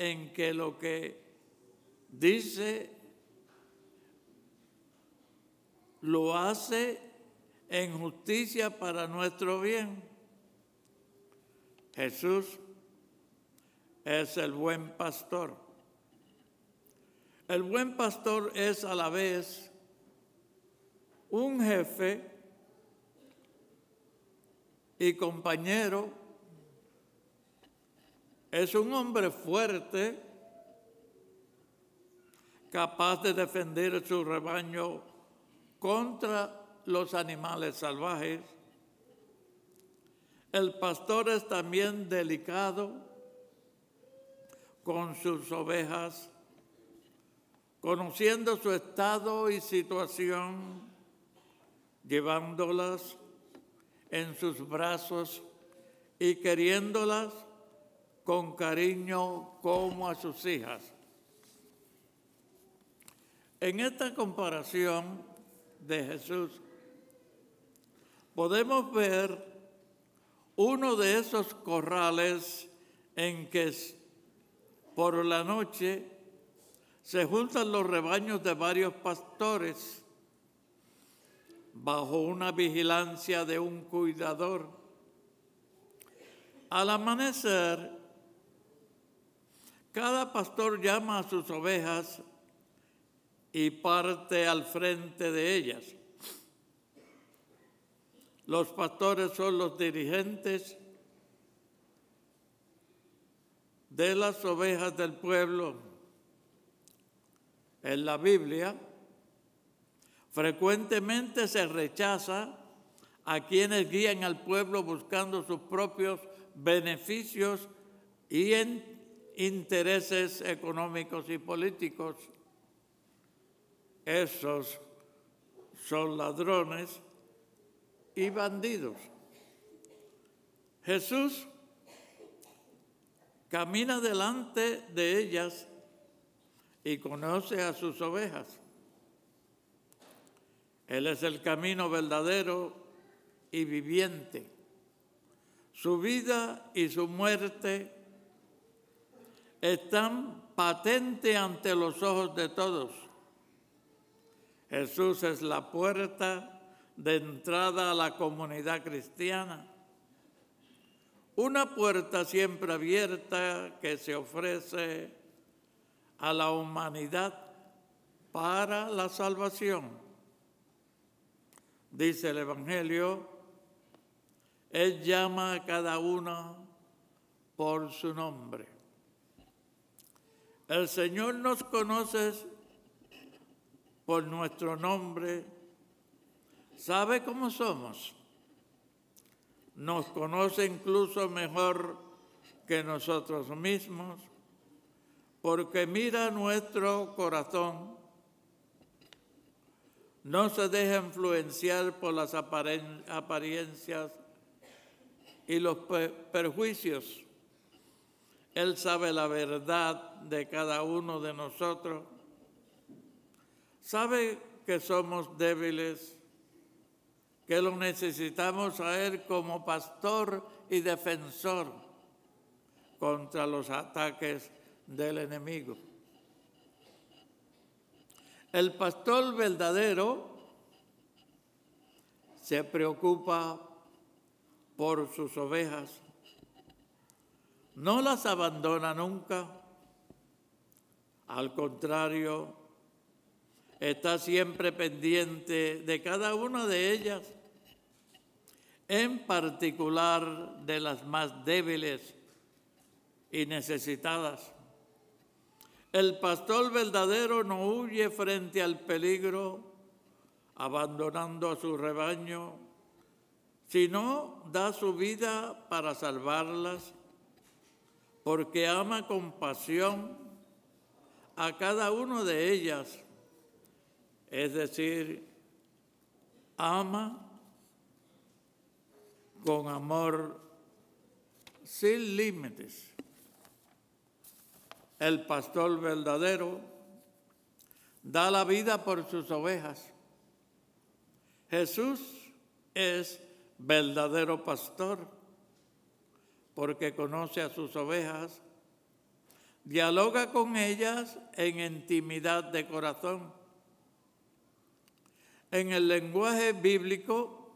en que lo que dice lo hace en justicia para nuestro bien. Jesús es el buen pastor. El buen pastor es a la vez un jefe y compañero. Es un hombre fuerte, capaz de defender su rebaño contra los animales salvajes. El pastor es también delicado con sus ovejas, conociendo su estado y situación, llevándolas en sus brazos y queriéndolas con cariño como a sus hijas. En esta comparación de Jesús, podemos ver uno de esos corrales en que por la noche se juntan los rebaños de varios pastores bajo una vigilancia de un cuidador. Al amanecer, cada pastor llama a sus ovejas y parte al frente de ellas. Los pastores son los dirigentes de las ovejas del pueblo. En la Biblia frecuentemente se rechaza a quienes guían al pueblo buscando sus propios beneficios y intereses económicos y políticos. Esos son ladrones y bandidos. Jesús camina delante de ellas y conoce a sus ovejas. Él es el camino verdadero y viviente. Su vida y su muerte están patentes ante los ojos de todos. Jesús es la puerta de entrada a la comunidad cristiana. Una puerta siempre abierta que se ofrece a la humanidad para la salvación. Dice el Evangelio, Él llama a cada uno por su nombre. El Señor nos conoce por nuestro nombre sabe cómo somos. Nos conoce incluso mejor que nosotros mismos, porque mira nuestro corazón. No se deja influenciar por las apariencias y los perjuicios. Él sabe la verdad de cada uno de nosotros. Sabe que somos débiles que lo necesitamos a Él como pastor y defensor contra los ataques del enemigo. El pastor verdadero se preocupa por sus ovejas, no las abandona nunca, al contrario, está siempre pendiente de cada una de ellas en particular de las más débiles y necesitadas. El pastor verdadero no huye frente al peligro abandonando a su rebaño, sino da su vida para salvarlas, porque ama con pasión a cada una de ellas, es decir, ama con amor sin límites. El pastor verdadero da la vida por sus ovejas. Jesús es verdadero pastor porque conoce a sus ovejas, Dialoga con ellas en intimidad de corazón. En el lenguaje bíblico,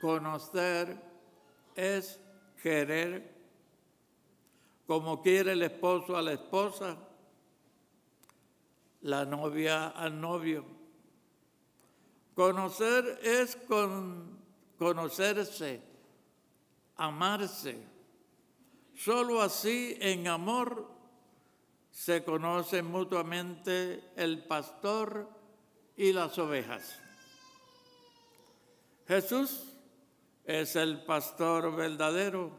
conocer es querer, como quiere el esposo a la esposa, la novia al novio. Conocer es con, conocerse, amarse. Solo así en amor se conocen mutuamente el pastor y las ovejas. Jesús es el pastor verdadero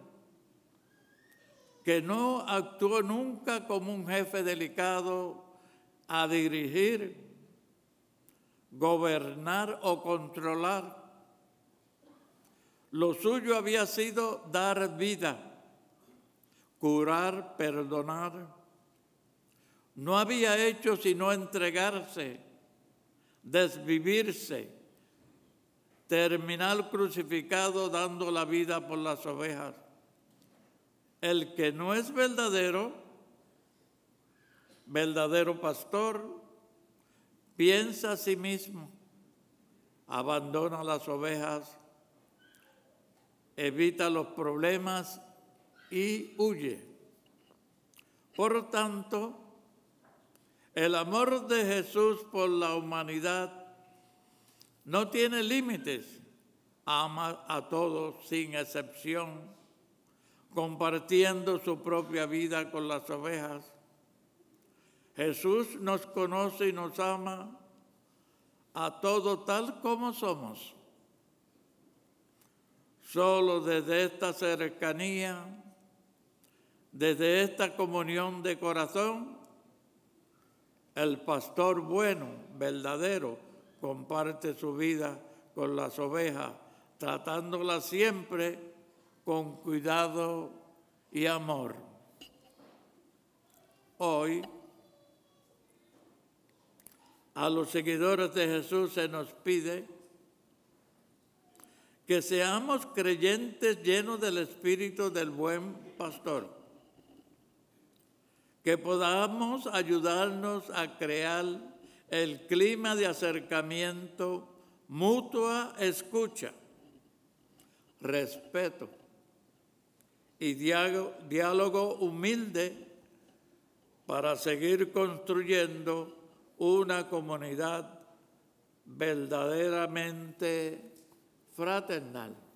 que no actuó nunca como un jefe delicado a dirigir, gobernar o controlar. Lo suyo había sido dar vida, curar, perdonar. No había hecho sino entregarse, desvivirse, terminar crucificado dando la vida por las ovejas. El que no es verdadero, verdadero pastor, piensa a sí mismo, abandona las ovejas, evita los problemas y huye. Por tanto, el amor de Jesús por la humanidad no tiene límites, ama a todos sin excepción, compartiendo su propia vida con las ovejas. Jesús nos conoce y nos ama a todos tal como somos. Solo desde esta cercanía, desde esta comunión de corazón, el pastor bueno, verdadero, comparte su vida con las ovejas, tratándolas siempre con cuidado y amor. Hoy, a los seguidores de Jesús se nos pide que seamos creyentes llenos del Espíritu del buen pastor, que podamos ayudarnos a crear el clima de acercamiento, mutua escucha, respeto y diálogo humilde para seguir construyendo una comunidad verdaderamente fraternal.